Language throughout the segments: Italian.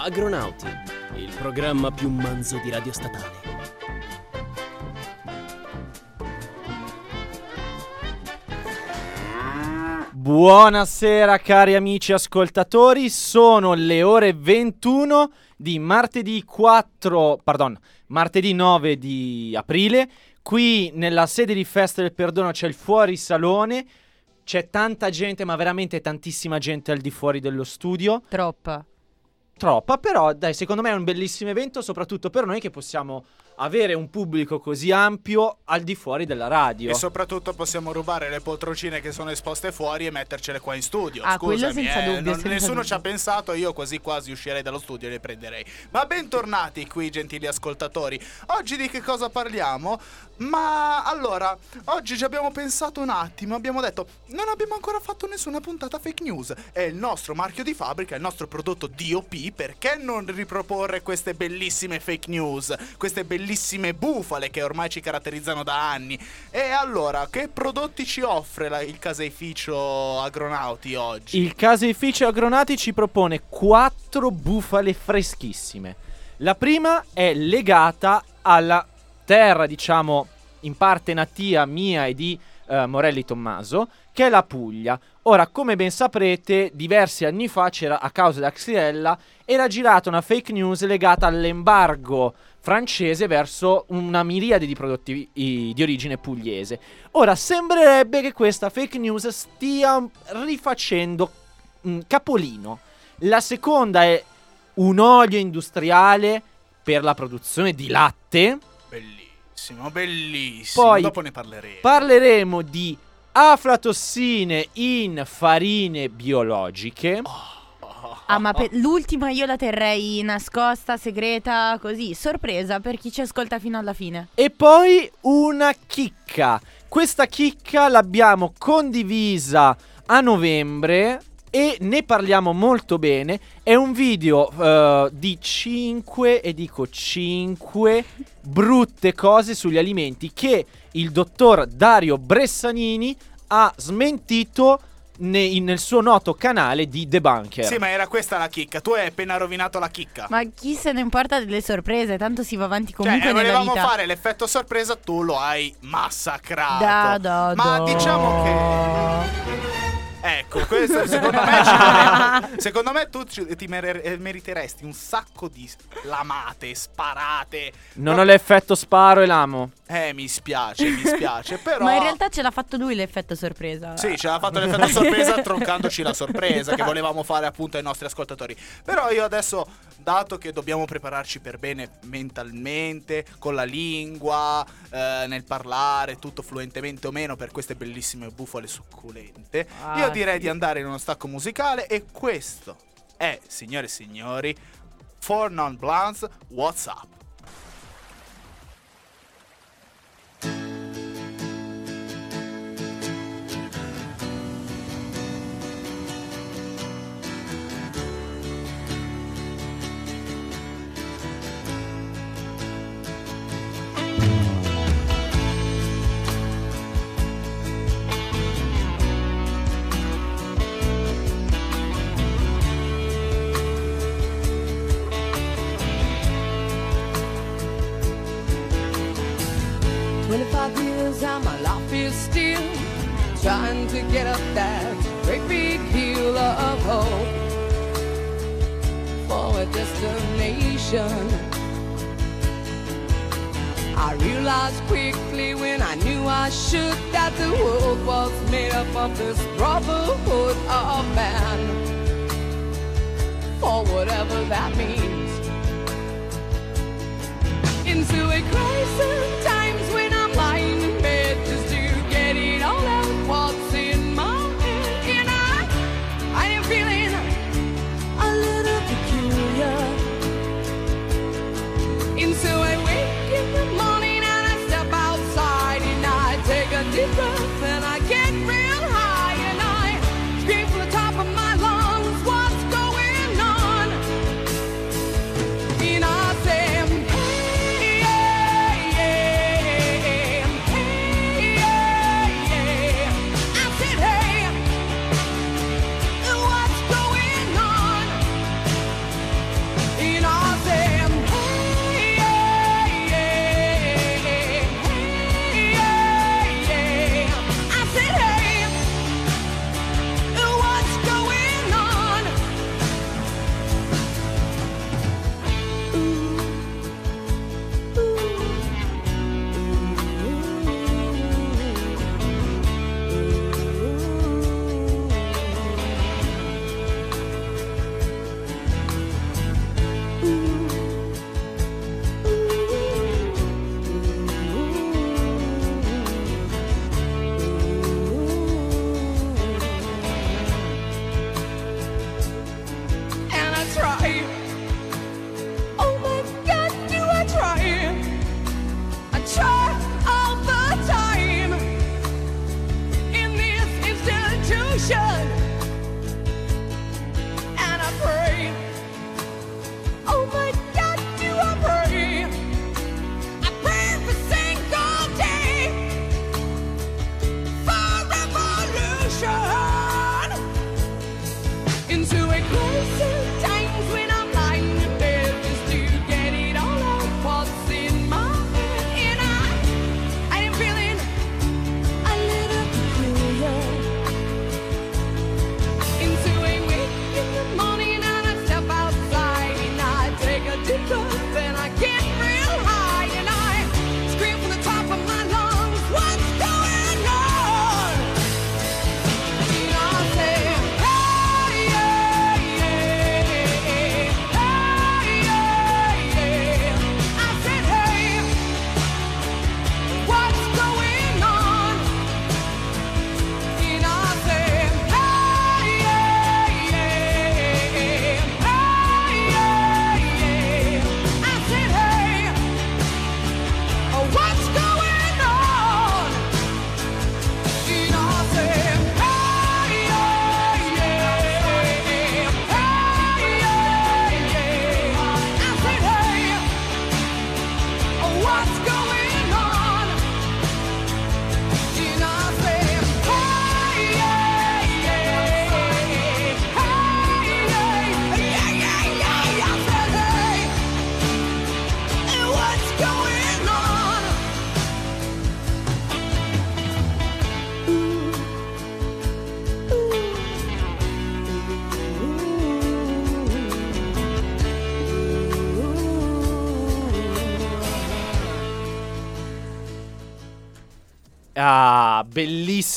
Agronauti, il programma più manzo di radio statale. Buonasera cari amici ascoltatori, sono le ore 21 di martedì 4, pardon, martedì 9 di aprile. Qui nella sede di Festa del Perdono c'è il fuorisalone, c'è tanta gente, ma veramente tantissima gente al di fuori dello studio. Troppa. Troppa, però dai, secondo me è un bellissimo evento, soprattutto per noi che possiamo avere un pubblico così ampio al di fuori della radio. E soprattutto possiamo rubare le poltroncine che sono esposte fuori e mettercele qua in studio. Ah, quello Scusami, senza eh, dubbio, non- senza nessuno dubbio. ci ha pensato, io quasi quasi uscirei dallo studio e le prenderei. Ma bentornati qui, gentili ascoltatori. Oggi di che cosa parliamo? Ma allora, oggi ci abbiamo pensato un attimo, abbiamo detto, non abbiamo ancora fatto nessuna puntata fake news. È il nostro marchio di fabbrica, il nostro prodotto DOP, perché non riproporre queste bellissime fake news, queste bellissime bufale che ormai ci caratterizzano da anni? E allora, che prodotti ci offre la- il caseificio Agronauti oggi? Il caseificio Agronati ci propone quattro bufale freschissime. La prima è legata alla terra, diciamo, in parte natia mia e di eh, Morelli Tommaso, che è la Puglia. Ora, come ben saprete, diversi anni fa c'era, a causa della Xylella, era girata una fake news legata all'embargo francese verso una miriade di prodotti i- di origine pugliese. Ora, sembrerebbe che questa fake news stia rifacendo mm, capolino. La seconda è un olio industriale per la produzione di latte. Bellissimo, bellissimo. Poi Dopo ne parleremo. Parleremo di aflatossine in farine biologiche. Ah, ma per- l'ultima io la terrei nascosta, segreta, così, sorpresa per chi ci ascolta fino alla fine. E poi una chicca. Questa chicca l'abbiamo condivisa a novembre e ne parliamo molto bene. È un video eh, di 5, e dico 5, brutte cose sugli alimenti che il dottor Dario Bressanini ha smentito ne- nel suo noto canale di Debunker. Sì, ma era questa la chicca. Tu hai appena rovinato la chicca. Ma chi se ne importa delle sorprese? Tanto si va avanti Cioè, comunque eh, nella volevamo fare l'effetto sorpresa, tu lo hai massacrato. Da, da, Ma da. diciamo che. Ecco, questo secondo me ci Secondo me tu ci- ti mer- eh, meriteresti un sacco di lamate, sparate. Non ho l'effetto sparo e l'amo. Eh, mi spiace, mi spiace. Però. Ma in realtà ce l'ha fatto lui l'effetto sorpresa. Sì, ce l'ha fatto l'effetto sorpresa troncandoci la sorpresa che volevamo fare appunto ai nostri ascoltatori. Però io adesso, dato che dobbiamo prepararci per bene mentalmente, con la lingua, eh, nel parlare, tutto fluentemente o meno per queste bellissime bufale succulente, Ah, io direi sì. di andare in uno stacco musicale e questo è, signore e signori, For Non Blondes WhatsApp. Twenty-five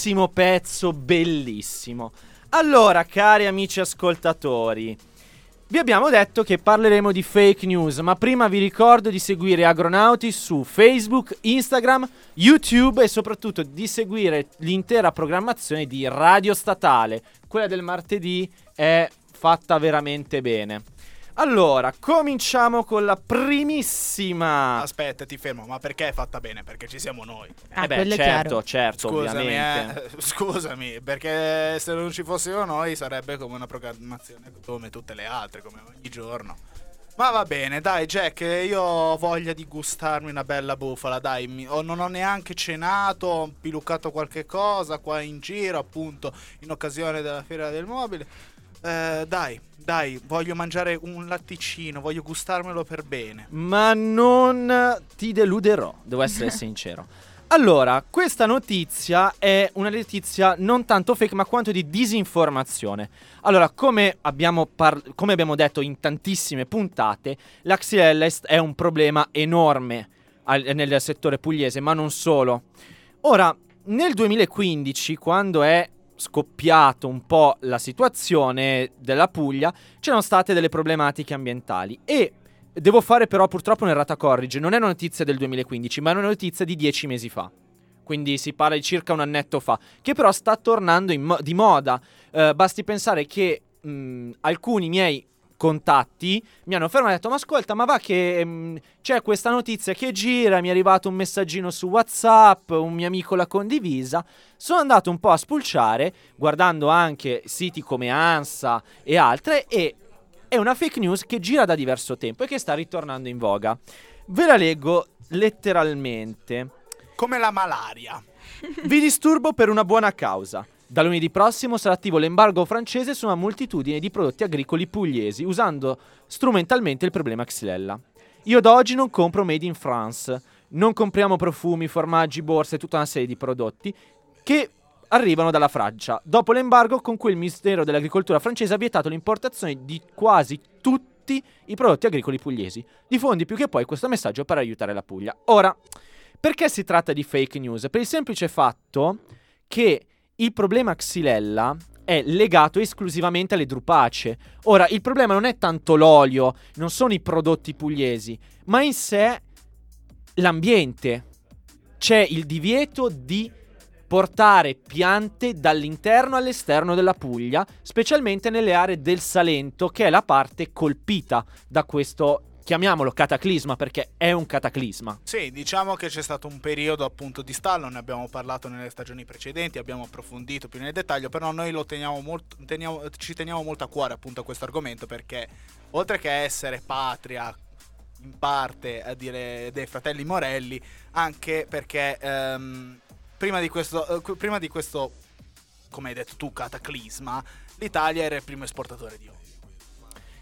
bellissimo pezzo, bellissimo. Allora, cari amici ascoltatori, vi abbiamo detto che parleremo di fake news, ma prima vi ricordo di seguire Agronauti su Facebook, Instagram, YouTube e soprattutto di seguire l'intera programmazione di Radio Statale. Quella del martedì è fatta veramente bene. Allora, cominciamo con la primissima. Aspetta, ti fermo, ma perché è fatta bene? Perché ci siamo noi. Ah, eh beh, certo, chiaro. certo, Scusami, ovviamente. eh, scusami, perché se non ci fossimo noi sarebbe come una programmazione come tutte le altre, come ogni giorno. Ma va bene, dai Jack, io ho voglia di gustarmi una bella bufala, dai, mi- ho- non ho neanche cenato, ho piluccato qualche cosa qua in giro, appunto, in occasione della fiera del mobile. Eh, dai, dai, voglio mangiare un latticino, voglio gustarmelo per bene. Ma non ti deluderò, devo essere sincero. Allora, questa notizia è una notizia non tanto fake, ma quanto di disinformazione. Allora, come abbiamo, par- come abbiamo detto in tantissime puntate, la Xylella è un problema enorme al- nel settore pugliese, ma non solo. Ora, nel 2015, quando è scoppiato un po' la situazione della Puglia, c'erano state delle problematiche ambientali e devo fare però purtroppo un'errata corrige, non è una notizia del 2015, ma è una notizia di dieci mesi fa. Quindi si parla di circa un annetto fa, che però sta tornando mo- di moda. Eh, basti pensare che mh, alcuni miei contatti mi hanno fermato e detto ma ascolta ma va che mh, c'è questa notizia che gira mi è arrivato un messaggino su whatsapp un mio amico l'ha condivisa sono andato un po' a spulciare guardando anche siti come ANSA e altre e è una fake news che gira da diverso tempo e che sta ritornando in voga ve la leggo letteralmente Come la malaria. vi disturbo per una buona causa. Da lunedì prossimo sarà attivo l'embargo francese su una moltitudine di prodotti agricoli pugliesi, usando strumentalmente il problema Xylella. Io da oggi non compro made in France, non compriamo profumi, formaggi, borse e tutta una serie di prodotti che arrivano dalla Francia, dopo l'embargo con cui il Ministero dell'Agricoltura francese ha vietato l'importazione di quasi tutti i prodotti agricoli pugliesi. Diffondi più che poi questo messaggio per aiutare la Puglia. Ora, perché si tratta di fake news? Per il semplice fatto che il problema Xylella è legato esclusivamente alle drupacee. Ora, il problema non è tanto l'olio, non sono i prodotti pugliesi, ma in sé l'ambiente. C'è il divieto di portare piante dall'interno all'esterno della Puglia, specialmente nelle aree del Salento, che è la parte colpita da questo, chiamiamolo cataclisma, perché è un cataclisma. Sì, diciamo che c'è stato un periodo appunto di stallo, ne abbiamo parlato nelle stagioni precedenti, abbiamo approfondito più nel dettaglio, però noi lo teniamo molto, teniamo- ci teniamo molto a cuore appunto a questo argomento perché oltre che essere patria in parte a dire dei fratelli Morelli, anche perché ehm, prima di questo, eh, prima di questo, come hai detto tu, cataclisma, l'Italia era il primo esportatore di olio.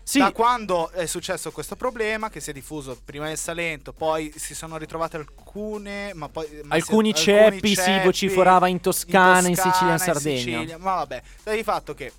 Sì, Da quando è successo questo problema, che si è diffuso prima nel Salento, poi si sono ritrovate alcune, ma poi ma alcuni si- ceppi si ceppi vociforava in Toscana, in, Toscana, Sicilia, in in Sardegna. Sicilia. Ma vabbè, sta di fatto che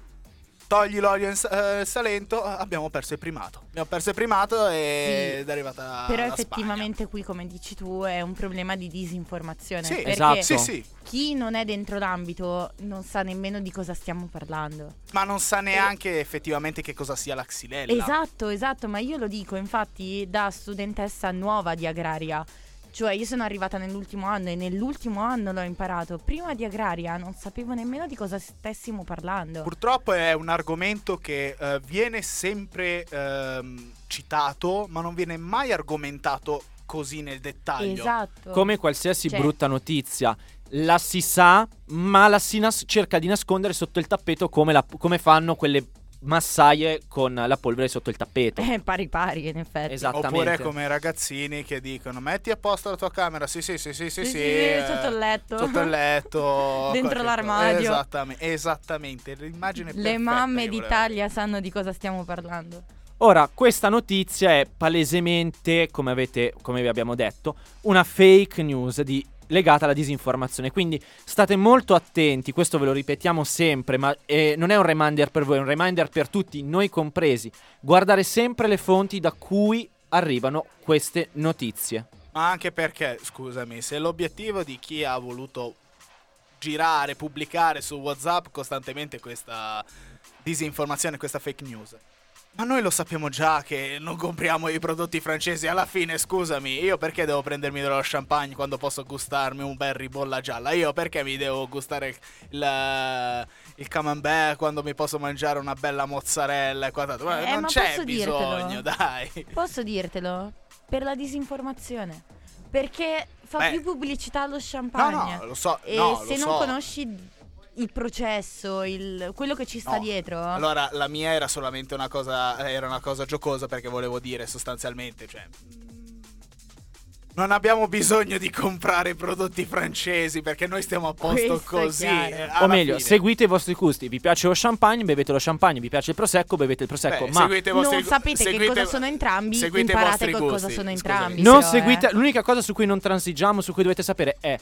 togli l'olio in eh, Salento, abbiamo perso il primato. Abbiamo perso il primato e- Sì. ed è arrivata Però effettivamente qui, come dici tu, è un problema di disinformazione. Sì, perché esatto. Spagna. Sì, sì, chi non è dentro l'ambito non sa nemmeno di cosa stiamo parlando. ma non sa neanche effettivamente che cosa sia la xylella. Esatto, esatto, ma io lo dico infatti da studentessa nuova di agraria. Cioè io sono arrivata nell'ultimo anno e nell'ultimo anno l'ho imparato. Prima di agraria non sapevo nemmeno di cosa stessimo parlando. Purtroppo è un argomento che eh, viene sempre ehm, citato, ma non viene mai argomentato così nel dettaglio. Esatto. Come qualsiasi Cioè- brutta notizia, la si sa, ma la si nas- cerca di nascondere sotto il tappeto come, la- come fanno quelle massaie con la polvere sotto il tappeto. Eh, pari pari in effetti. Esattamente. Oppure come i ragazzini che dicono metti a posto la tua camera, sì sì sì sì sì, Sì, sì, sì, eh, sotto il letto. Sotto il letto. Dentro l'armadio. cosa. Esattamente, esattamente, l'immagine Le mamme d'Italia sanno di cosa stiamo parlando. Ora, questa notizia è palesemente, come, avete, come vi abbiamo detto, una fake news di- legata alla disinformazione. Quindi state molto attenti, questo ve lo ripetiamo sempre, ma eh, non è un reminder per voi, è un reminder per tutti, noi compresi. Guardare sempre le fonti da cui arrivano queste notizie. Ma anche perché, scusami, se l'obiettivo di chi ha voluto girare, pubblicare su WhatsApp costantemente questa disinformazione, questa fake news. Ma noi lo sappiamo già che non compriamo i prodotti francesi. Alla fine, scusami, io perché devo prendermi dello champagne quando posso gustarmi un bel ribolla gialla? Io perché mi devo gustare il, il camembert quando mi posso mangiare una bella mozzarella e quant'altro? Ma Eh, non ma c'è bisogno, dirtelo? dai. Posso dirtelo? Per la disinformazione. Perché fa Beh. più pubblicità allo No, champagne. no, lo so. E no, se lo non so. conosci il processo, il- quello che ci sta No. dietro. Allora, la mia era solamente una cosa, era una cosa giocosa perché volevo dire sostanzialmente, cioè... mm, Non abbiamo bisogno di comprare prodotti francesi perché noi stiamo a posto Questo così. eh, O meglio, fine. seguite i vostri gusti. Vi piace lo champagne, bevete lo champagne. Vi piace il prosecco, bevete il prosecco. Beh, ma seguite i vostri non sapete che seguite- cosa sono entrambi, seguite i imparate vostri che cosa gusti, sono scusami. entrambi. non però, seguite. eh. L'unica cosa su cui non transigiamo, su cui dovete sapere è.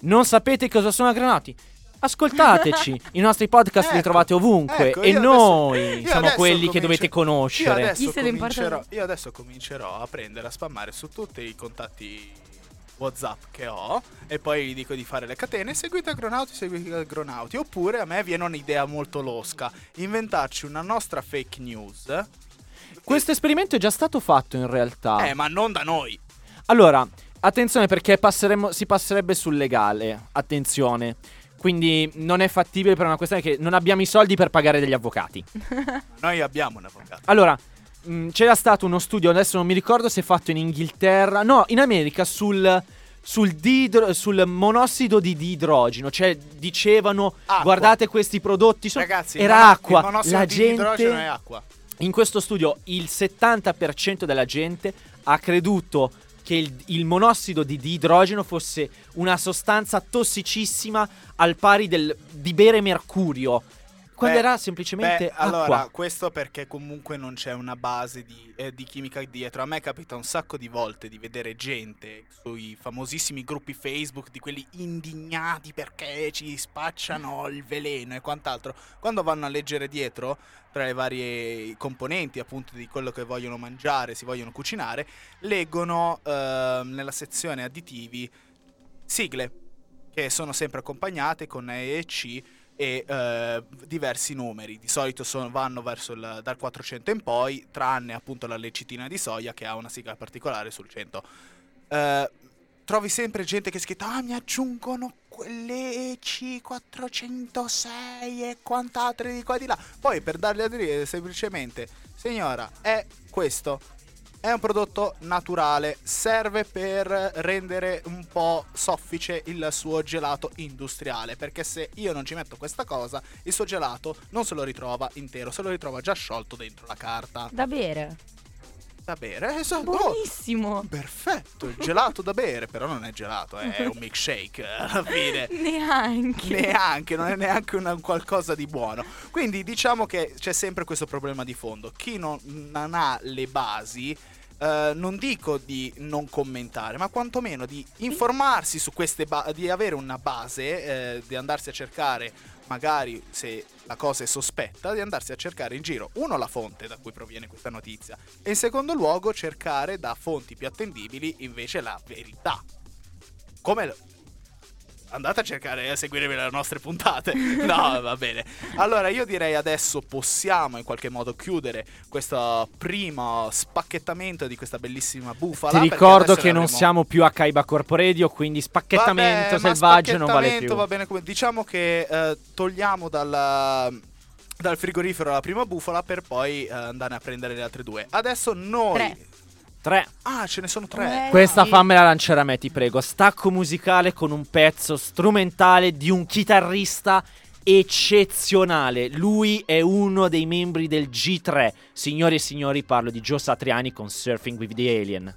Non sapete cosa sono granati? Ascoltateci. I nostri podcast li Ecco, trovate ovunque. ecco, e io noi adesso- io siamo adesso quelli che comincio- dovete Io conoscere. adesso, Chi se ne importa comincerò, io adesso comincerò a prendere, a spammare su tutti i contatti WhatsApp che ho e poi gli dico di fare le catene. Seguite Agronauti, seguite Agronauti. Oppure a me viene un'idea molto losca: inventarci una nostra fake news. Questo esperimento è già stato fatto in realtà. Eh, ma non da noi. Allora, attenzione perché passeremmo- si passerebbe sul legale. Attenzione. Quindi non è fattibile per una questione che non abbiamo i soldi per pagare degli avvocati. Noi abbiamo un avvocato. Allora, mh, c'era stato uno studio, adesso non mi ricordo se fatto in Inghilterra, no, in America sul, sul, didro- sul monossido di idrogeno, cioè dicevano Acqua. guardate questi prodotti, sono- Ragazzi, era mono- acqua, il monossido la di idrogeno è gente acqua. in questo studio il 70% della gente ha creduto che il, il monossido di, di idrogeno fosse una sostanza tossicissima al pari del, di bere mercurio. Quando Beh, era semplicemente Beh, acqua. allora, questo perché comunque non c'è una base di, eh, di chimica dietro. A me capita un sacco di volte di vedere gente sui famosissimi gruppi Facebook di quelli indignati perché ci spacciano il veleno e quant'altro. Quando vanno a leggere dietro, tra le varie componenti appunto di quello che vogliono mangiare, si vogliono cucinare, leggono ehm, nella sezione additivi sigle che sono sempre accompagnate con E e C e eh, diversi numeri. Di solito sono- vanno il, dal 400 in poi, tranne appunto la lecitina di soia che ha una sigla particolare sul 100. Eh, trovi sempre gente che scrive ah mi aggiungono quelle EC 406 e quant'altre di qua e di là. Poi per darle a dire semplicemente signora è questo. È un prodotto naturale, serve per rendere un po' soffice il suo gelato industriale, perché se io non ci metto questa cosa, il suo gelato non se lo ritrova intero, se lo ritrova già sciolto dentro la carta. Da bere. Da bere, esatto. Oh, Buonissimo. perfetto, il gelato da bere, però non è gelato, è un milkshake alla fine. Neanche. Neanche, non è neanche una- un qualcosa di buono. Quindi diciamo che c'è sempre questo problema di fondo. Chi non, non ha le basi, eh, non dico di non commentare, ma quantomeno di informarsi su queste basi, di avere una base, eh, di andarsi a cercare, magari se la cosa è sospetta, di andarsi a cercare in giro, uno, la fonte da cui proviene questa notizia, e in secondo luogo cercare da fonti più attendibili invece la verità. Come andate a cercare a seguire le nostre puntate. No, va bene. Allora, io direi adesso possiamo in qualche modo chiudere questo primo spacchettamento di questa bellissima bufala. Ti ricordo che non siamo più a Kaiba Corporadio, quindi spacchettamento Vabbè, selvaggio non vale spacchettamento più. va bene come diciamo che eh, togliamo dalla dal frigorifero la prima bufala per poi eh, andare a prendere le altre due. Adesso noi Tre. Tre. Ah, ce ne sono tre. Eh, Questa sì. fammela lanciare a me, ti prego. Stacco musicale con un pezzo strumentale di un chitarrista eccezionale. Lui è uno dei membri del G3. Signori e signori, parlo di Joe Satriani con Surfing with the Alien.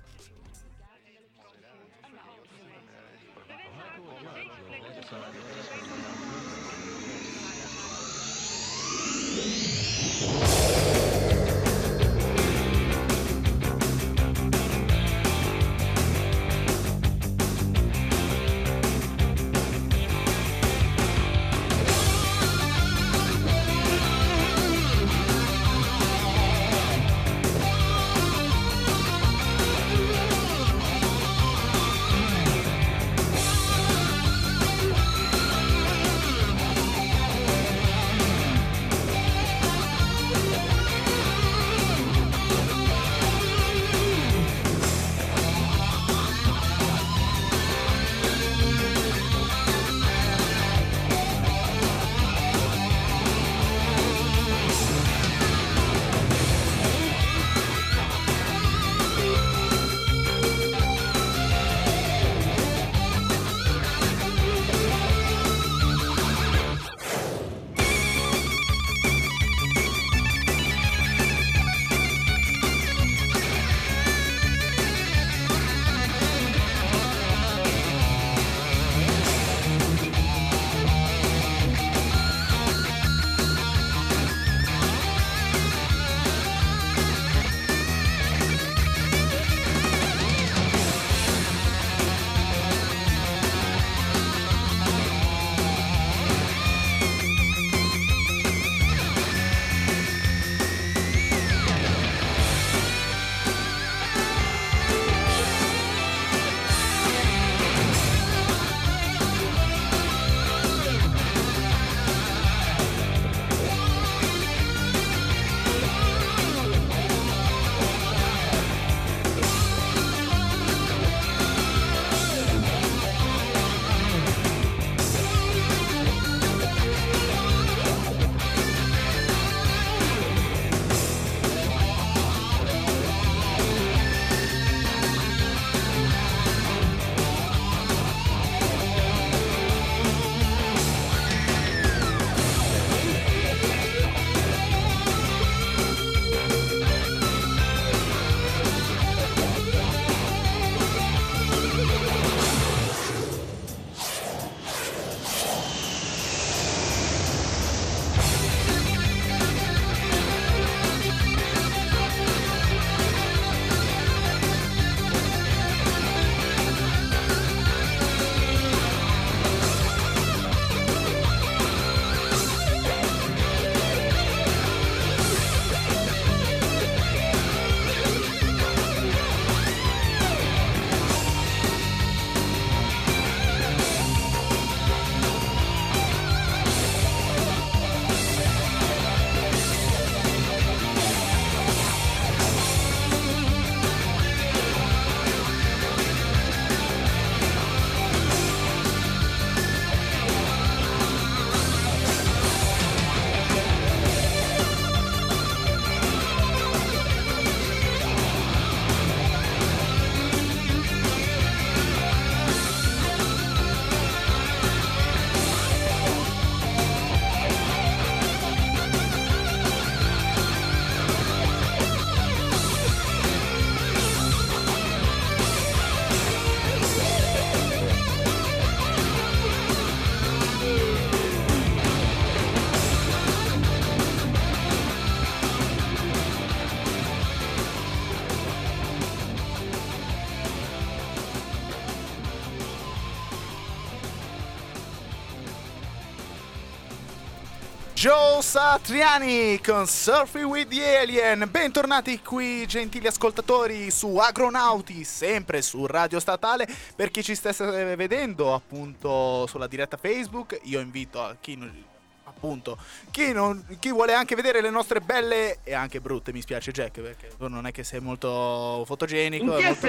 Joe Satriani con Surfing with the Alien. Bentornati qui, gentili ascoltatori, su Agronauti, sempre su Radio Statale. Per chi ci stesse vedendo, appunto, sulla diretta Facebook, io invito a chi appunto. Chi, non- chi vuole anche vedere le nostre belle e anche brutte mi spiace Jack perché tu non è che sei molto fotogenico molto-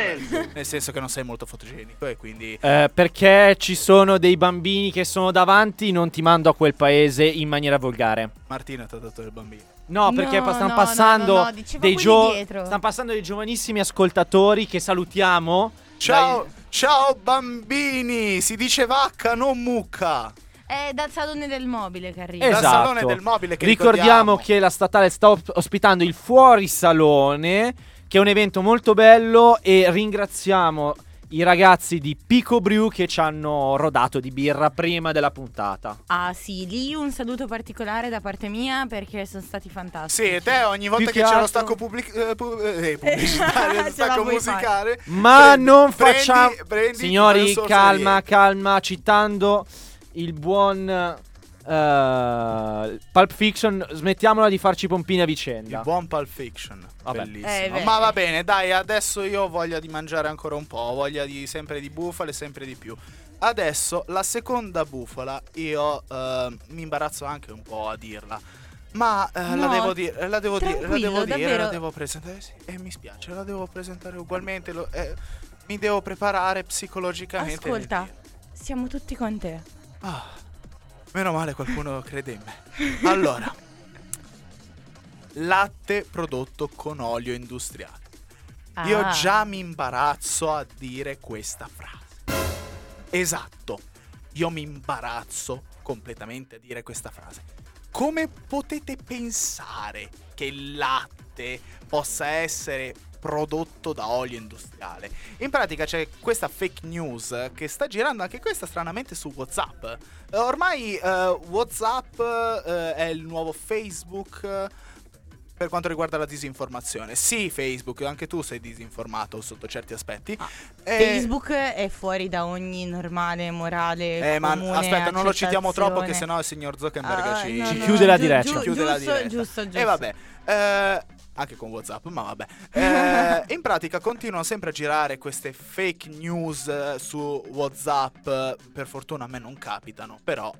nel senso che non sei molto fotogenico e quindi Eh, perché ci sono dei bambini che sono davanti, non ti mando a quel paese in maniera volgare. Martina ti ha dato del bambino. No, perché No, stanno no, passando no, dei gio- stanno passando dei giovanissimi ascoltatori che salutiamo. ciao Dai- ciao bambini si dice vacca non mucca È dal salone del mobile che arriva. Dal Esatto. salone del mobile che Ricordiamo ricordiamo. che la statale sta op- ospitando il Fuori Salone, che è un evento molto bello e ringraziamo i ragazzi di Pico Brew che ci hanno rodato di birra prima della puntata. Ah sì, lì un saluto particolare da parte mia perché sono stati fantastici. sì, te ogni volta Più che, che c'è lo altro- stacco pubblic- eh, pu- eh, pubblicitario, lo Ce la stacco fare. musicale, Ma prendi- non prendi- facciamo... Signori, calma, di- calma, citando il buon... eh, Pulp Fiction, smettiamola di farci pompini a vicenda. Il buon Pulp Fiction, Vabbè. bellissimo. Eh. Ma va bene, dai, adesso io ho voglia di mangiare ancora un po', ho voglia di sempre di bufale, sempre di più. Adesso la seconda bufala io eh, mi imbarazzo anche un po' a dirla. Ma eh, la No, devo dire, la devo dire, la devo dire, la davvero. devo presentare. Sì, e mi spiace, la devo presentare ugualmente. lo- eh, mi devo preparare psicologicamente. Ascolta, siamo tutti con te. Ah, meno male qualcuno crede in me. Allora, latte prodotto con olio industriale. Io Ah. già mi imbarazzo a dire questa frase. Esatto, io mi imbarazzo completamente a dire questa frase. Come potete pensare che il latte possa essere prodotto da olio industriale? In pratica c'è questa fake news che sta girando anche questa stranamente su WhatsApp. Eh, Ormai eh, WhatsApp eh, è il nuovo Facebook eh, per quanto riguarda la disinformazione. Sì, Facebook, anche tu sei disinformato sotto certi aspetti. Eh, Facebook è fuori da ogni normale morale. eh, ma comune aspetta, non lo citiamo troppo, che sennò il signor Zuckerberg Ah, ci, no, ci no, chiude no, la giu- diretta. giu- chiude la giusto, diretta. Giusto, giusto. E vabbè, eh, anche con WhatsApp, ma vabbè. Eh, in pratica continuano sempre a girare queste fake news eh, su WhatsApp. Per fortuna a me non capitano, però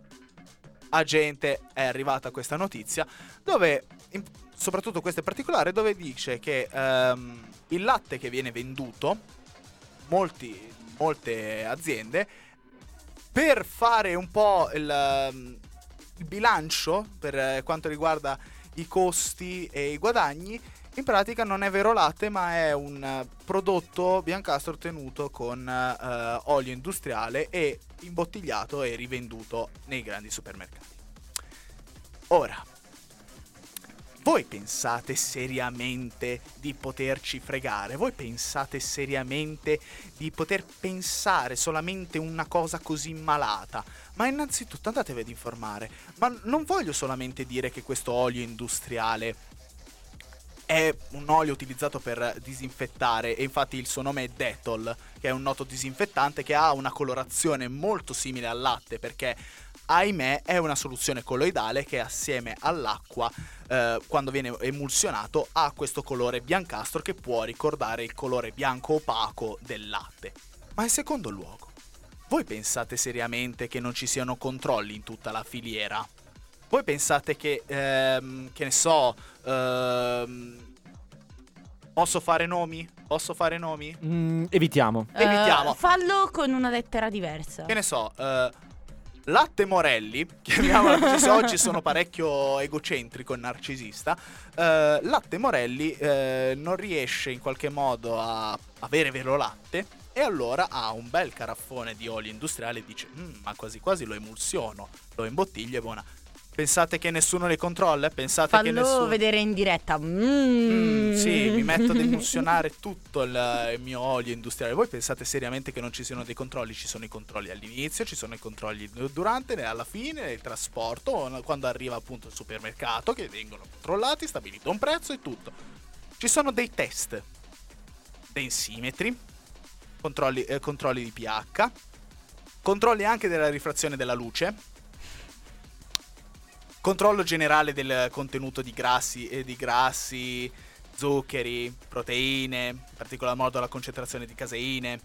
a gente è arrivata questa notizia dove, in- soprattutto questa in particolare, dove dice che ehm, il latte che viene venduto, molti, molte aziende, per fare un po' il, ehm, il bilancio per eh, quanto riguarda i costi e i guadagni, in pratica non è vero latte, ma è un eh, prodotto biancastro ottenuto con eh, olio industriale e imbottigliato e rivenduto nei grandi supermercati. Ora, voi pensate seriamente di poterci fregare? Voi pensate seriamente di poter pensare solamente una cosa così malata? Ma innanzitutto andatevi ad informare. Ma non voglio solamente dire che questo olio industriale è un olio utilizzato per disinfettare e infatti il suo nome è Dettol, che è un noto disinfettante che ha una colorazione molto simile al latte perché ahimè è una soluzione colloidale che assieme all'acqua eh, quando viene emulsionato ha questo colore biancastro che può ricordare il colore bianco opaco del latte. Ma in secondo luogo, voi pensate seriamente che non ci siano controlli in tutta la filiera? Voi pensate che, ehm, che ne so, ehm, posso fare nomi? Posso fare nomi? Mm, evitiamo. Eh, evitiamo. fallo con una lettera diversa. Che ne so, eh, Latte Morelli, chiamiamola così, se oggi sono parecchio egocentrico e narcisista, eh, Latte Morelli eh, non riesce in qualche modo a avere vero latte e allora ha un bel caraffone di olio industriale e dice, "Mm, ma quasi quasi lo emulsiono, lo imbottiglio e buona. Pensate che nessuno le controlla? Pensate che Fallo nessuno... vedere in diretta. Mm. Mm, sì, mi metto ad emulsionare tutto il, il mio olio industriale. Voi pensate seriamente che non ci siano dei controlli? Ci sono i controlli all'inizio, ci sono i controlli durante, alla fine, nel trasporto, quando arriva appunto il supermercato che vengono controllati, stabilito un prezzo e tutto. Ci sono dei test, densimetri, controlli, eh, controlli di pH, controlli anche della rifrazione della luce. Controllo generale del contenuto di grassi, eh, di grassi, zuccheri, proteine, in particolar modo la concentrazione di caseine.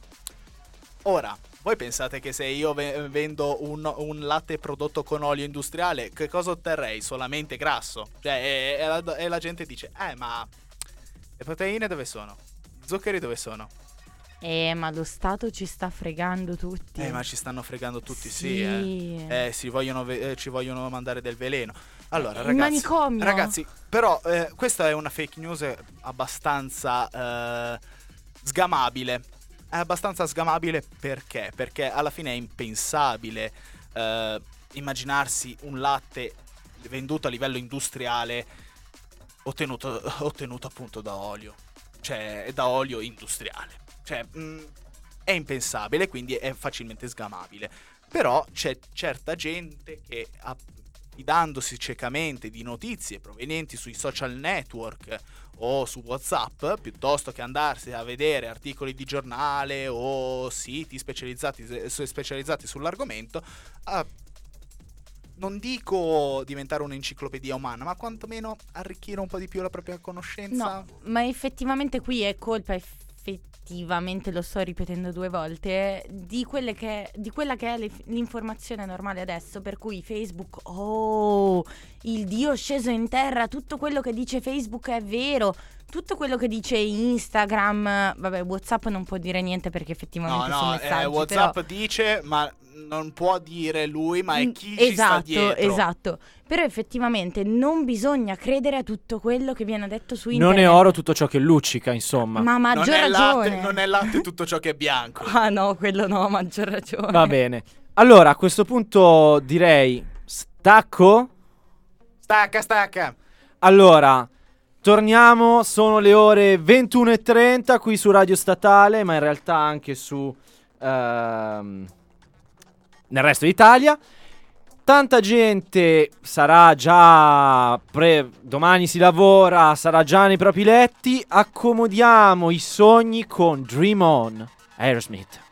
Ora, voi pensate che se io ve- vendo un, un latte prodotto con olio industriale, che cosa otterrei? Solamente grasso? Cioè, e, e la, e la gente dice, eh, ma le proteine dove sono? Zuccheri dove sono? Eh, ma lo Stato ci sta fregando tutti. Eh, ma ci stanno fregando tutti, sì, eh. Sì. Eh, si vogliono ve- eh, ci vogliono mandare del veleno. Allora, Il ragazzi, manicomio. ragazzi, però eh, questa è una fake news abbastanza eh, sgamabile. È abbastanza sgamabile perché? Perché alla fine è impensabile eh, immaginarsi un latte venduto a livello industriale ottenuto, ottenuto appunto da olio. Cioè, da olio industriale. Cioè, mh, è impensabile, quindi è facilmente sgamabile. Però c'è certa gente che, fidandosi ciecamente di notizie provenienti sui social network o su WhatsApp, piuttosto che andarsi a vedere articoli di giornale o siti specializzati, specializzati sull'argomento, a- non dico diventare un'enciclopedia umana, ma quantomeno arricchire un po' di più la propria conoscenza. No, ma effettivamente qui è colpa, effettivamente lo sto ripetendo due volte, di, che, di quella che è le- l'informazione normale adesso, per cui Facebook, oh, il Dio sceso in terra, tutto quello che dice Facebook è vero. Tutto quello che dice Instagram, vabbè, WhatsApp non può dire niente perché No, effettivamente sono no, messaggi. eh, WhatsApp però- dice, ma non può dire lui, ma è Mm, chi ci sta esatto, dietro. esatto. Però effettivamente non bisogna credere a tutto quello che viene detto su internet. Non è oro tutto ciò che luccica, insomma. Ma a Non maggior è, ragione. latte, non è latte tutto ciò che è bianco. Ah no, quello no, a maggior ragione. Va bene. Allora, a questo punto direi stacco. Stacca, stacca. Allora, torniamo, sono le ore 21.30 qui su Radio Statale, ma in realtà anche su... ehm, nel resto d'Italia. Tanta gente sarà già... pre- domani si lavora, sarà già nei propri letti. Accomodiamo i sogni con Dream On, Aerosmith.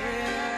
yeah.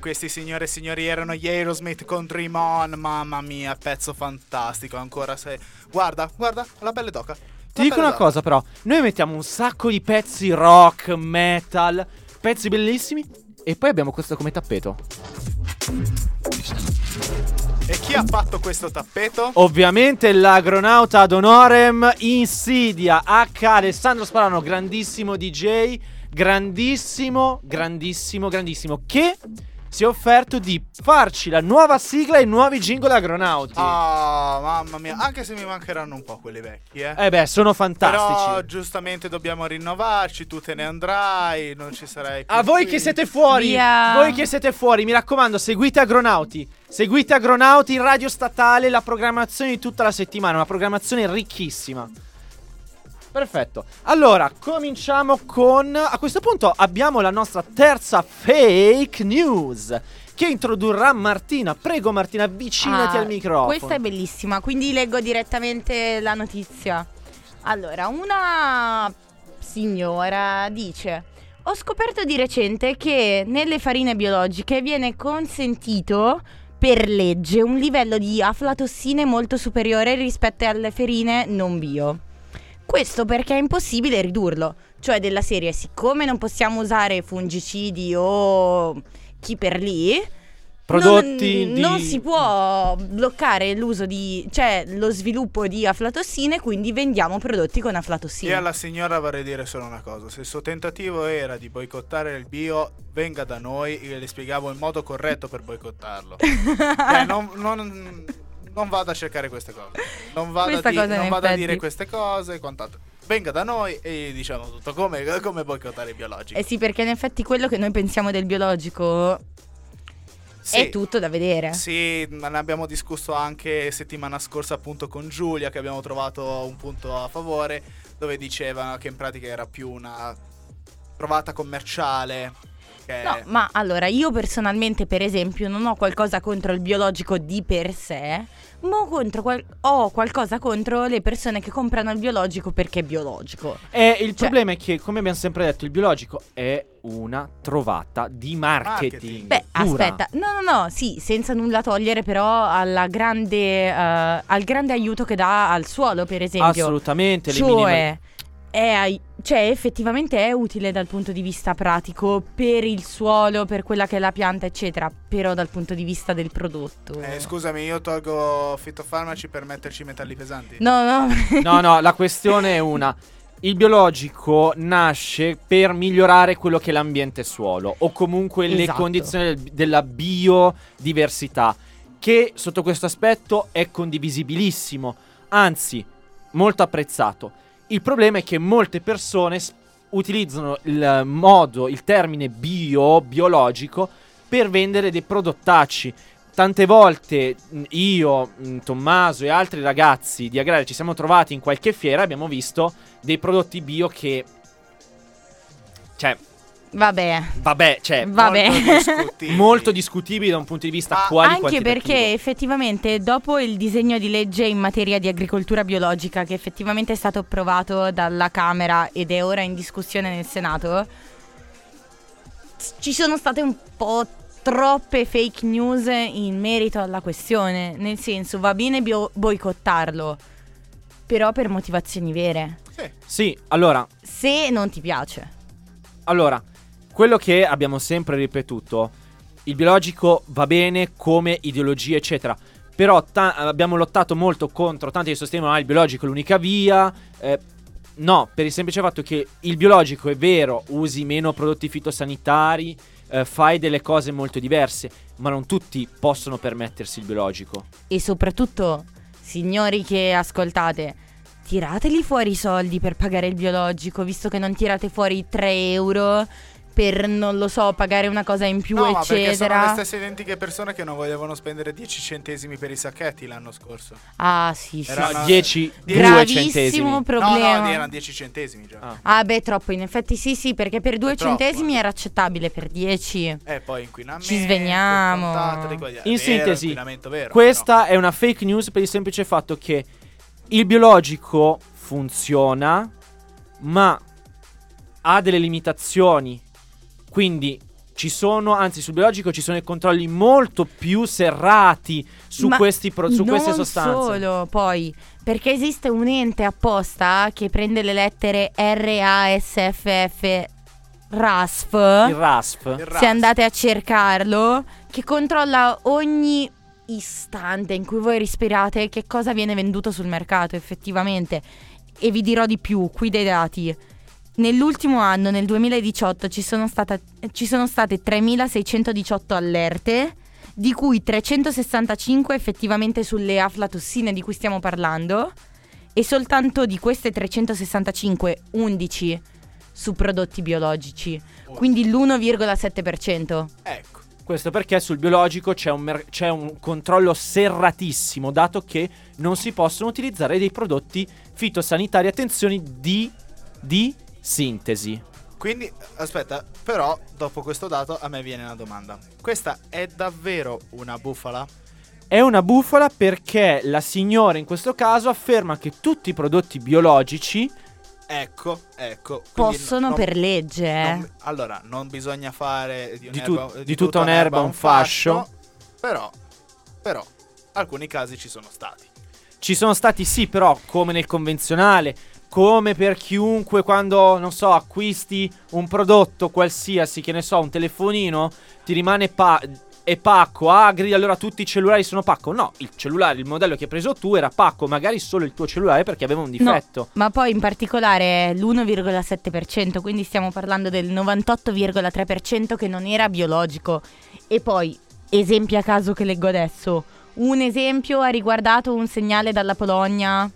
Questi signore e signori erano gli Aerosmith con Dream On. Mamma mia, pezzo fantastico. Ancora se. Guarda, guarda, la pelle d'oca. Ti dico una cosa però, noi mettiamo un sacco di pezzi rock, metal, pezzi bellissimi e poi abbiamo questo come tappeto. E chi ha fatto questo tappeto? Ovviamente l'agronauta ad honorem Insidia H Alessandro Sparano, grandissimo DJ, grandissimo, grandissimo, grandissimo, che si è offerto di farci la nuova sigla e i nuovi jingle agronauti. Ah, mamma mia. Anche se mi mancheranno un po' quelli vecchi, eh. Eh beh, sono fantastici. Però giustamente dobbiamo rinnovarci, tu te ne andrai, non ci sarai più A voi qui. che siete fuori, Via. voi che siete fuori, mi raccomando, seguite Agronauti. Seguite Agronauti in radio statale, la programmazione di tutta la settimana, una programmazione ricchissima. Perfetto. Allora, cominciamo con a questo punto abbiamo la nostra terza fake news che introdurrà Martina. Prego Martina, avvicinati Ah, al microfono. Questa è bellissima, quindi leggo direttamente la notizia. Allora, una signora dice: Ho scoperto di recente che nelle farine biologiche viene consentito per legge un livello di aflatossine molto superiore rispetto alle farine non bio. Questo perché è impossibile ridurlo, cioè della serie, siccome non possiamo usare fungicidi o chi per lì, Prodotti non, di- non si può bloccare l'uso di, cioè lo sviluppo di aflatossine, quindi vendiamo prodotti con aflatossine. Io alla signora vorrei dire solo una cosa: se il suo tentativo era di boicottare il bio, venga da noi e le spiegavo il modo corretto per boicottarlo. Cioè, non, non- non vada a cercare queste cose. Non vada, Questa a, di- cosa non vada a dire queste cose e quant'altro. Venga da noi e diciamo tutto come, come boicottare il biologico. Eh sì, perché in effetti quello che noi pensiamo del biologico Sì. è tutto da vedere. Sì, ne abbiamo discusso anche settimana scorsa appunto con Giulia che abbiamo trovato un punto a favore dove diceva che in pratica era più una trovata commerciale. Che... No, ma allora io personalmente, per esempio, non ho qualcosa contro il biologico di per sé, ma ho, contro qual- ho qualcosa contro le persone che comprano il biologico perché è biologico. E il Cioè- problema è che, come abbiamo sempre detto, il biologico è una trovata di marketing. Marketing. Beh, pura. aspetta, no, no, no, sì, senza nulla togliere però alla grande, eh, al grande aiuto che dà al suolo, per esempio. Assolutamente. le minime- Cioè, è, cioè, effettivamente è utile dal punto di vista pratico per il suolo, per quella che è la pianta, eccetera. Però dal punto di vista del prodotto. Eh, scusami, io tolgo fitofarmaci per metterci metalli pesanti. No, no. No, no, la questione è una. Il biologico nasce per migliorare quello che è l'ambiente suolo o comunque le Esatto. condizioni del- della biodiversità, che sotto questo aspetto è condivisibilissimo, anzi molto apprezzato. Il problema è che molte persone utilizzano il modo, il termine bio, biologico, per vendere dei prodottacci. Tante volte io, Tommaso e altri ragazzi di Agraria ci siamo trovati in qualche fiera e abbiamo visto dei prodotti bio che... Cioè, Vabbè. vabbè, cioè, Vabbè. Molto discutibili. molto discutibili da un punto di vista Ma quali Anche perché effettivamente dopo il disegno di legge in materia di agricoltura biologica che effettivamente è stato approvato dalla Camera ed è ora in discussione nel Senato, ci sono state un po' troppe fake news in merito alla questione, nel senso va bene bio- boicottarlo, però per motivazioni vere, Sì. Sì, allora, se non ti piace. Allora, quello che abbiamo sempre ripetuto, il biologico va bene come ideologia, eccetera. Però ta- abbiamo lottato molto contro tanti che sostengono ah, il biologico è l'unica via. eh, no, per il semplice fatto che il biologico è vero, usi meno prodotti fitosanitari, eh, fai delle cose molto diverse, ma non tutti possono permettersi il biologico. E soprattutto, signori che ascoltate, tirateli fuori i soldi per pagare il biologico, visto che non tirate fuori 3 euro per, non lo so, pagare una cosa in più, No, ma perché sono le eccetera. stesse identiche persone che non volevano spendere 10 centesimi per i sacchetti l'anno scorso. Ah, sì, sì. Era No, una- 10, 2 Gravissimo centesimi. problema. No, no, erano 10 centesimi già. Ah. Ah, beh, troppo. In effetti, sì, sì, perché per 2 È troppo, centesimi eh. era accettabile, per 10. E poi inquinamento. Ci contatto là. In Vero, sintesi, vero, Questa è una fake news per il semplice fatto che il biologico funziona, ma ha delle limitazioni. Quindi ci sono, anzi sul biologico ci sono dei controlli molto più serrati su, Ma questi pro- su queste non sostanze. solo, poi, perché esiste un ente apposta che prende le lettere R, A, S, F, F, RASF. Il RASF. Se andate a cercarlo, che controlla ogni istante in cui voi respirate che cosa viene venduto sul mercato effettivamente. E vi dirò di più, qui dei dati. Nell'ultimo anno, nel 2018, ci sono, stata- ci sono state 3.618 allerte, di cui 365 effettivamente sulle aflatossine di cui stiamo parlando, e soltanto di queste 365, 11 su prodotti biologici, quindi l'1,7%. Ecco. Questo perché sul biologico c'è un, mer- c'è un controllo serratissimo, dato che non si possono utilizzare dei prodotti fitosanitari, attenzione, di, di sintesi. Quindi, aspetta, però, dopo questo dato, a me viene una domanda. Questa è davvero una bufala? È una bufala perché la signora in questo caso afferma che tutti i prodotti biologici Ecco, ecco. Possono non- per legge, eh. non- allora, non bisogna fare di, Di tu- un'erba- di tutta un'erba un fascio. Però, però, alcuni casi ci sono stati. ci sono stati sì, però come nel convenzionale, come per chiunque quando, non so, acquisti un prodotto qualsiasi, che ne so, un telefonino, ti rimane pa- è pacco, agri, allora tutti i cellulari sono pacco. No, il cellulare, il modello che hai preso tu era pacco, magari solo il tuo cellulare perché aveva un difetto. Ma poi in particolare l'1,7%, quindi stiamo parlando del 98,3% che non era biologico. E poi, esempi a caso che leggo adesso. Un esempio ha riguardato un segnale dalla Polonia,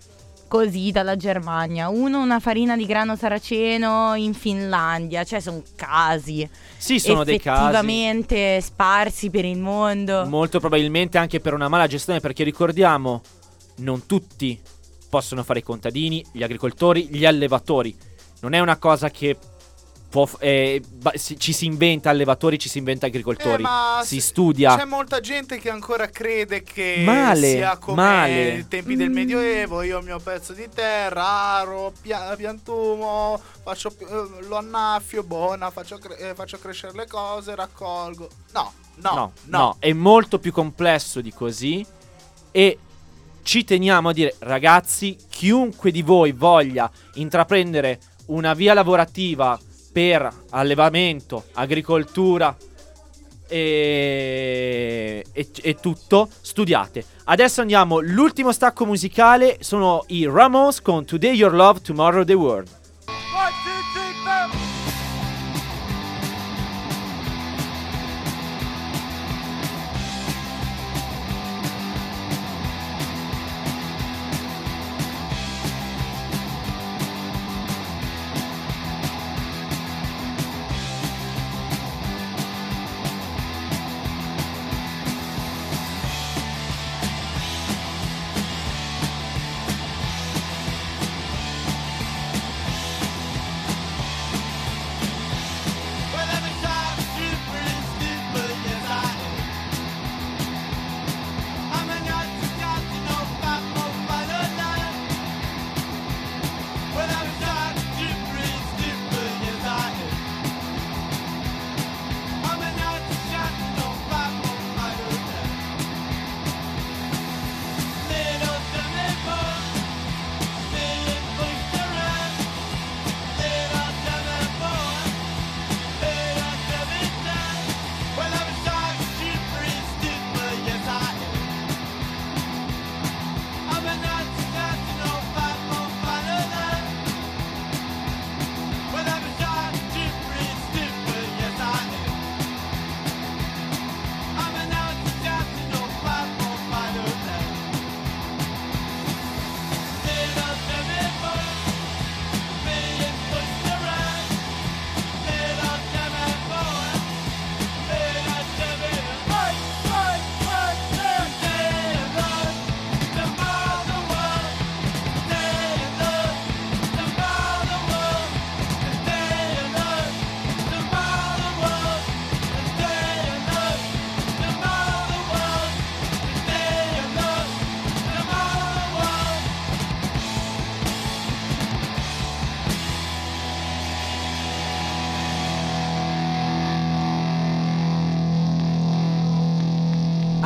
così dalla Germania. Uno una farina di grano saraceno in Finlandia. Cioè, sono casi Sì, sono dei casi. effettivamente sparsi per il mondo. Molto probabilmente anche per una mala gestione, perché ricordiamo, non tutti possono fare i contadini, gli agricoltori, gli allevatori. Non è una cosa che può eh, ci si inventa allevatori, ci si inventa agricoltori. Eh, si studia. C'è molta gente che ancora crede che Male, sia come male. i tempi del Mm. Medioevo. Io ho il mio pezzo di terra, aro, pia- piantumo, faccio, eh, lo annaffio, buona, faccio, cre- eh, faccio crescere le cose, raccolgo. No, no, no, no. no, è molto più complesso di così. E ci teniamo a dire, ragazzi, chiunque di voi voglia intraprendere una via lavorativa per allevamento, agricoltura e, e- e tutto, studiate. Adesso andiamo, l'ultimo stacco musicale sono i Ramos con Today Your Love, Tomorrow the World.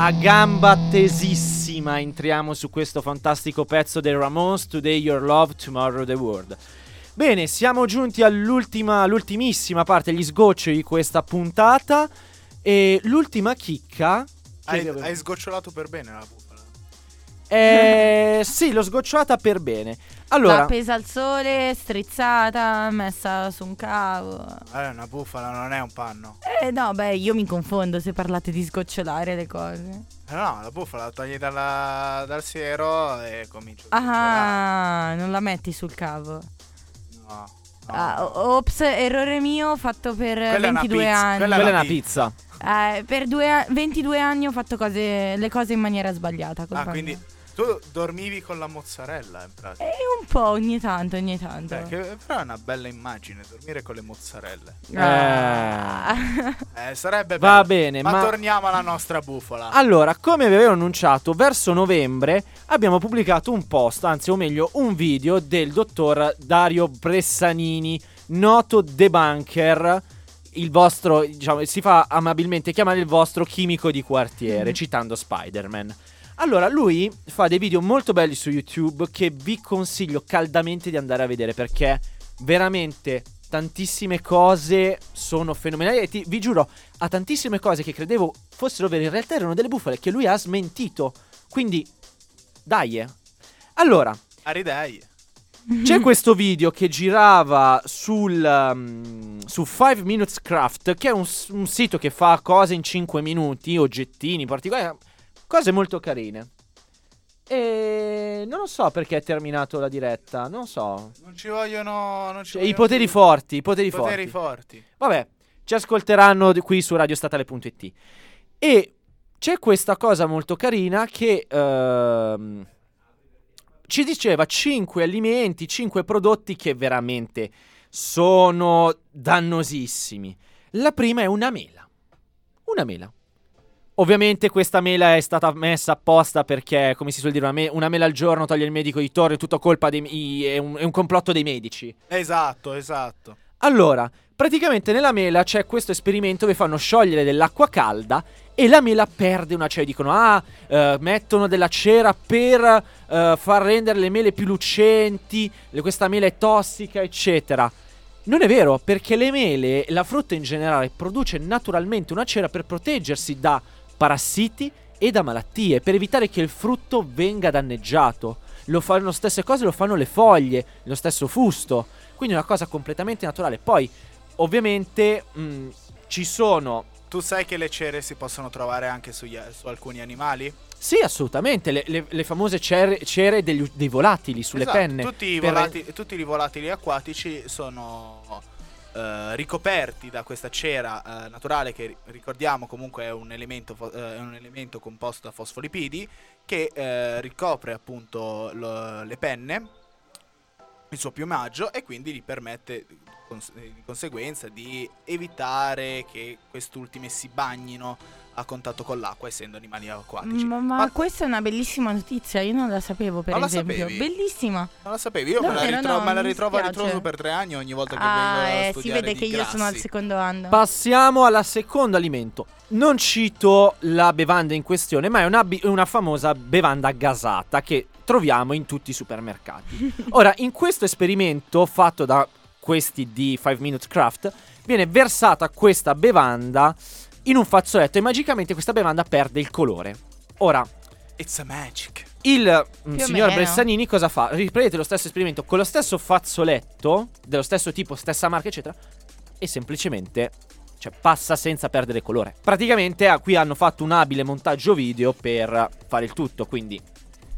A gamba tesissima entriamo su questo fantastico pezzo dei Ramones, Today Your Love, Tomorrow the World. Bene, siamo giunti all'ultima, all'ultimissima parte, gli sgoccioli di questa puntata. E l'ultima chicca. Hai, avevo- hai sgocciolato per bene la bufala. Eh, sì, l'ho sgocciolata per bene. Allora, Appesa al sole, strizzata, messa su un cavo. Eh, una bufala non è un panno. Eh no, beh, io mi confondo se parlate di sgocciolare le cose. Eh, no, la bufala la togli dalla- dal siero e cominci. Ah, non la metti sul cavo. No. no. Ah, ops, errore mio fatto per Quella è una 22 pizza, anni. quella quella è una pizza. Eh, per due a- 22 anni ho fatto cose, le cose in maniera sbagliata. Ah, quindi. Tu dormivi con la mozzarella in pratica. Eh, un po' ogni tanto, ogni tanto. Eh, che però è una bella immagine, dormire con le mozzarelle. Ah. Eh, sarebbe Va bello. bene, ma, ma- torniamo alla nostra bufala. Allora, come vi avevo annunciato, verso novembre abbiamo pubblicato un post, anzi o meglio un video del dottor Dario Bressanini, noto debunker, il vostro, diciamo, si fa amabilmente chiamare il vostro chimico di quartiere, Mhm. citando Spider-Man. Allora, lui fa dei video molto belli su YouTube che vi consiglio caldamente di andare a vedere perché veramente tantissime cose sono fenomenali e ti- vi giuro, ha tantissime cose che credevo fossero vere, in realtà erano delle bufale che lui ha smentito. Quindi, dai. eh. Allora, Aridei. c'è questo video che girava sul um, su 5 Minutes Craft, che è un, un sito che fa cose in 5 minuti, oggettini particolari, cose molto carine. E non lo so perché è terminato la diretta, non so. Non ci vogliono. Non ci Cioè, I vogliono poteri più. forti, i poteri, Poteri forti. forti. Vabbè, ci ascolteranno qui su radiostatale.it. E c'è questa cosa molto carina che ehm, ci diceva 5 alimenti, 5 prodotti che veramente sono dannosissimi. La prima è una mela. Una mela. Ovviamente questa mela è stata messa apposta perché, come si suol dire, una, me- una mela al giorno toglie il medico di torre, è tutto colpa dei... i- è un- è un complotto dei medici. Esatto, esatto. Allora, praticamente nella mela c'è questo esperimento dove fanno sciogliere dell'acqua calda e la mela perde una cera. Dicono, ah, eh, mettono della cera per eh, far rendere le mele più lucenti, questa mela è tossica, eccetera. Non è vero, perché le mele, la frutta in generale, produce naturalmente una cera per proteggersi da parassiti e da malattie, per evitare che il frutto venga danneggiato. Lo fanno le stesse cose, lo fanno le foglie, lo stesso fusto. Quindi è una cosa completamente naturale. Poi, ovviamente, mh, ci sono. Tu sai che le cere si possono trovare anche sugli- su alcuni animali? Sì, assolutamente. Le, le- le famose cere, cere degli- dei volatili sulle Esatto, penne. Tutti per- volati- tutti i volatili acquatici sono eh, ricoperti da questa cera eh, naturale che ri- ricordiamo comunque è un elemento, eh, un elemento composto da fosfolipidi che eh, ricopre appunto lo- le penne, il suo piumaggio e quindi gli permette cons- di conseguenza di evitare che quest'ultime si bagnino a contatto con l'acqua essendo animali acquatici. Ma, ma Ma- questa è una bellissima notizia, io non la sapevo per Non esempio. Bellissima. Non la sapevi? Io me la, Davvero, ritro- no, me la ritrovo a ritroso per tre anni ogni volta che Ah, vengo a eh, si studiare vede di che io sono al grassi. secondo anno. Passiamo alla seconda alimento. Non cito la bevanda in questione, ma è una, bi- una famosa bevanda gasata che troviamo in tutti i supermercati. Ora, in questo esperimento fatto da questi di 5 Minute Craft, viene versata questa bevanda in un fazzoletto e magicamente questa bevanda perde il colore. Ora, It's a magic. il mm, Più signor. Bressanini cosa fa? Riprendete lo stesso esperimento con lo stesso fazzoletto, dello stesso tipo, stessa marca, eccetera, e semplicemente cioè, passa senza perdere colore. Praticamente ah, qui hanno fatto un abile montaggio video per fare il tutto, quindi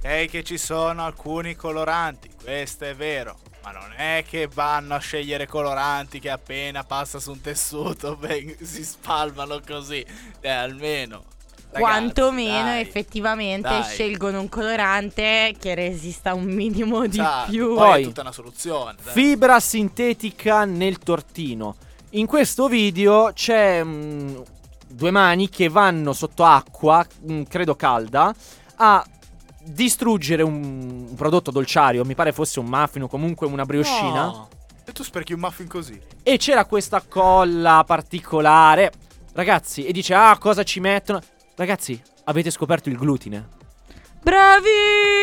Ok che ci sono alcuni coloranti, questo è vero. Ma non è che vanno a scegliere coloranti che appena passa su un tessuto veng- si spalmano così. Eh, almeno. Ragazzi, Quantomeno dai. effettivamente dai. scelgono un colorante che resista un minimo di Esatto, più. Poi, è tutta una soluzione. dai. fibra sintetica nel tortino. In questo video c'è mm, due mani che vanno sotto acqua, mm, credo calda, a distruggere un, un prodotto dolciario, mi pare fosse un muffin o comunque una brioscina. No. E tu sprechi un muffin così? E c'era questa colla particolare. Ragazzi, e dice, ah, cosa ci mettono? Ragazzi, avete scoperto il glutine. Bravi!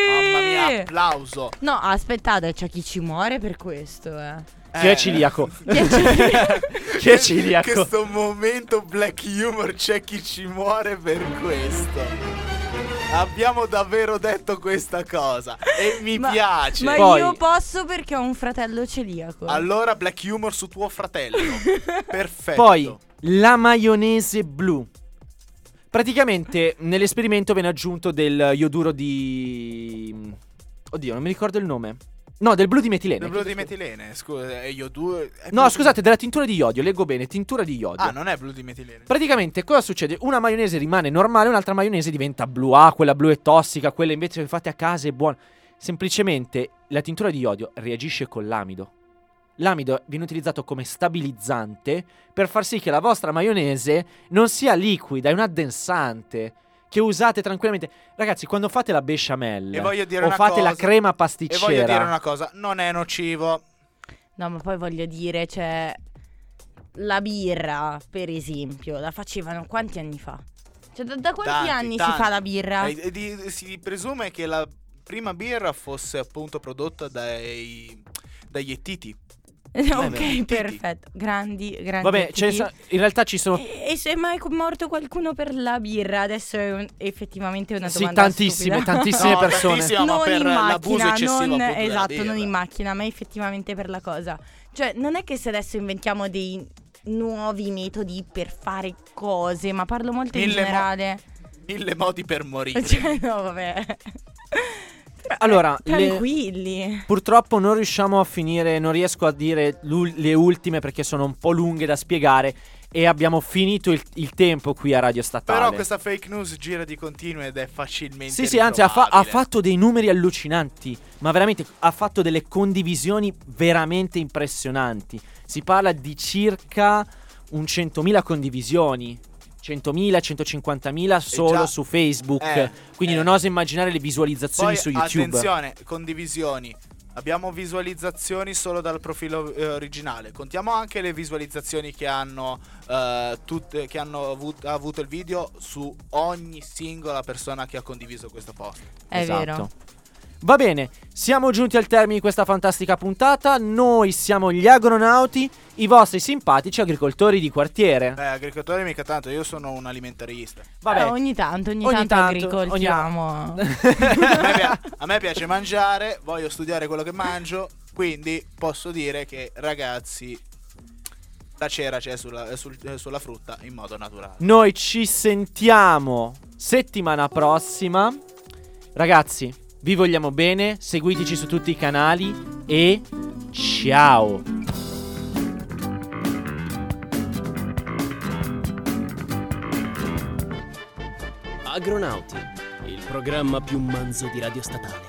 Mamma mia, applauso. No, aspettate, c'è chi ci muore per questo, eh. Chi è Eh. ciliaco? Chi è ciliaco? Chi è ciliaco? Questo momento black humor c'è chi ci muore per questo. Abbiamo davvero detto questa cosa e mi Ma- piace. Ma Poi- io posso perché ho un fratello celiaco. Allora black humor su tuo fratello. Perfetto. Poi la maionese blu. Praticamente nell'esperimento viene aggiunto del ioduro di. Oddio, non mi ricordo il nome. No, del blu di metilene. il blu di metilene, scusa, io due No, scusate, della tintura di iodio. Leggo bene, tintura di iodio. Ah, non è blu di metilene. Praticamente cosa succede? Una maionese rimane normale, un'altra maionese diventa blu. Ah, quella blu è tossica, quella invece che fate a casa è buona. Semplicemente la tintura di iodio reagisce con l'amido. L'amido viene utilizzato come stabilizzante per far sì che la vostra maionese non sia liquida, è un addensante che usate tranquillamente. Ragazzi, quando fate la besciamella E o fate la cosa- crema E pasticcera, voglio dire una cosa, non è nocivo. No, ma poi voglio dire, cioè. La birra, per esempio, la facevano quanti anni fa? Cioè, da, da quanti Tanti, anni tanti. si fa la birra? Eh, e di- si presume che la prima birra fosse appunto prodotta dai dagli ettiti. Ok, beh, perfetto. Grandi, grandi. Vabbè, appetiti. so- in realtà ci sono E, e se è mai morto qualcuno per la birra? Adesso è un- effettivamente una Sì, domanda tantissime, stupida. tantissime No, persone. non per in macchina, non, esatto, non in macchina, ma effettivamente per la cosa. Cioè, non è che se adesso inventiamo dei nuovi metodi per fare cose, ma parlo molto in Mille mo- generale. Mille modi per morire. Cioè, no, vabbè. Però, Allora, eh, le- tranquilli. Purtroppo non riusciamo a finire, non riesco a dire le ultime perché sono un po' lunghe da spiegare e abbiamo finito il, il tempo qui a Radio Statale. Però questa fake news gira di continuo ed è facilmente Sì, sì, anzi ha, fa- ha fatto dei numeri allucinanti, ma veramente ha fatto delle condivisioni veramente impressionanti. Si parla di circa un 100.000 condivisioni. 100.000, 150.000 solo già- su Facebook. eh, Quindi eh. non oso immaginare le visualizzazioni Poi su YouTube. attenzione, condivisioni. Abbiamo visualizzazioni solo dal profilo eh, originale. Contiamo anche le visualizzazioni che hanno, eh, tutte, che hanno avut- avuto il video su ogni singola persona che ha condiviso questo post. È Esatto. vero. Va bene, siamo giunti al termine di questa fantastica puntata. Noi siamo gli agronauti, i vostri simpatici agricoltori di quartiere. Beh, agricoltori mica tanto, io sono un alimentarista. Vabbè, Eh, ogni tanto, ogni, Ogni tanto, tanto, agricoltiamo. a, me pia- a me piace mangiare, voglio studiare quello che mangio, quindi posso dire che ragazzi la cera c'è sulla, sul- sulla frutta in modo naturale. Noi ci sentiamo settimana prossima. Ragazzi, vi vogliamo bene, seguiteci su tutti i canali e ciao. Agronauti, il programma più manzo di Radio Statale.